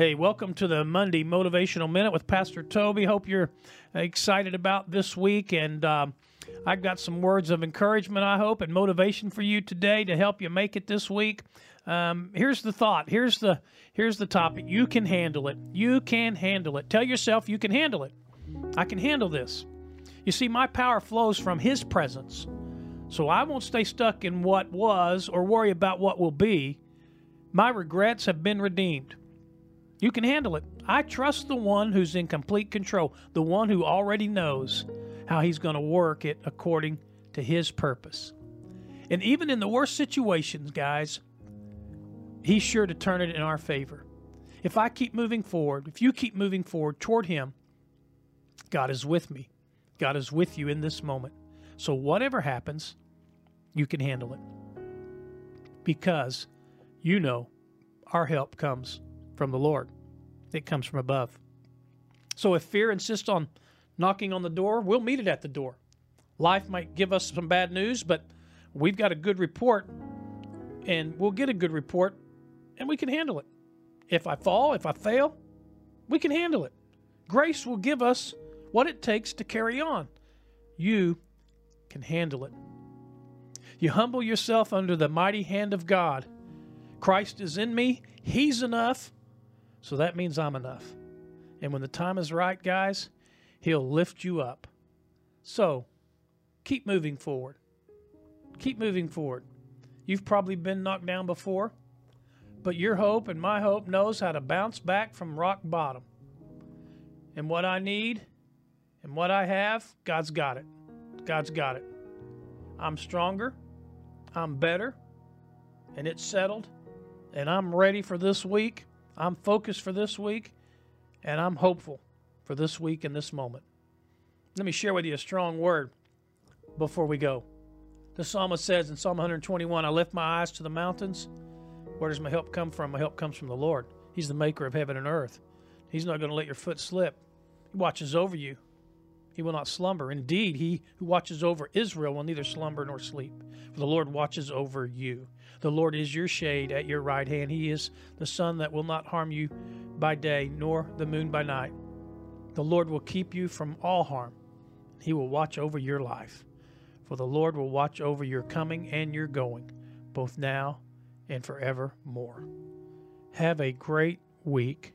Hey, welcome to the Monday Motivational Minute with Pastor Toby. Hope you're excited about this week, and um, I've got some words of encouragement, I hope, and motivation for you today to help you make it this week. Um, here's the thought. Here's the here's the topic. You can handle it. You can handle it. Tell yourself you can handle it. I can handle this. You see, my power flows from His presence, so I won't stay stuck in what was or worry about what will be. My regrets have been redeemed. You can handle it. I trust the one who's in complete control, the one who already knows how he's going to work it according to his purpose. And even in the worst situations, guys, he's sure to turn it in our favor. If I keep moving forward, if you keep moving forward toward him, God is with me. God is with you in this moment. So whatever happens, you can handle it. Because you know our help comes from the Lord. It comes from above. So if fear insists on knocking on the door, we'll meet it at the door. Life might give us some bad news, but we've got a good report and we'll get a good report and we can handle it. If I fall, if I fail, we can handle it. Grace will give us what it takes to carry on. You can handle it. You humble yourself under the mighty hand of God. Christ is in me, He's enough. So that means I'm enough. And when the time is right, guys, He'll lift you up. So keep moving forward. Keep moving forward. You've probably been knocked down before, but your hope and my hope knows how to bounce back from rock bottom. And what I need and what I have, God's got it. God's got it. I'm stronger, I'm better, and it's settled, and I'm ready for this week I'm focused for this week, and I'm hopeful for this week and this moment. Let me share with you a strong word before we go. The psalmist says in Psalm 121 I lift my eyes to the mountains. Where does my help come from? My help comes from the Lord. He's the maker of heaven and earth. He's not going to let your foot slip. He watches over you. He will not slumber. Indeed, he who watches over Israel will neither slumber nor sleep. For the Lord watches over you. The Lord is your shade at your right hand. He is the sun that will not harm you by day, nor the moon by night. The Lord will keep you from all harm. He will watch over your life. For the Lord will watch over your coming and your going, both now and forevermore. Have a great week.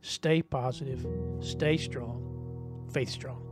Stay positive. Stay strong. Faith strong.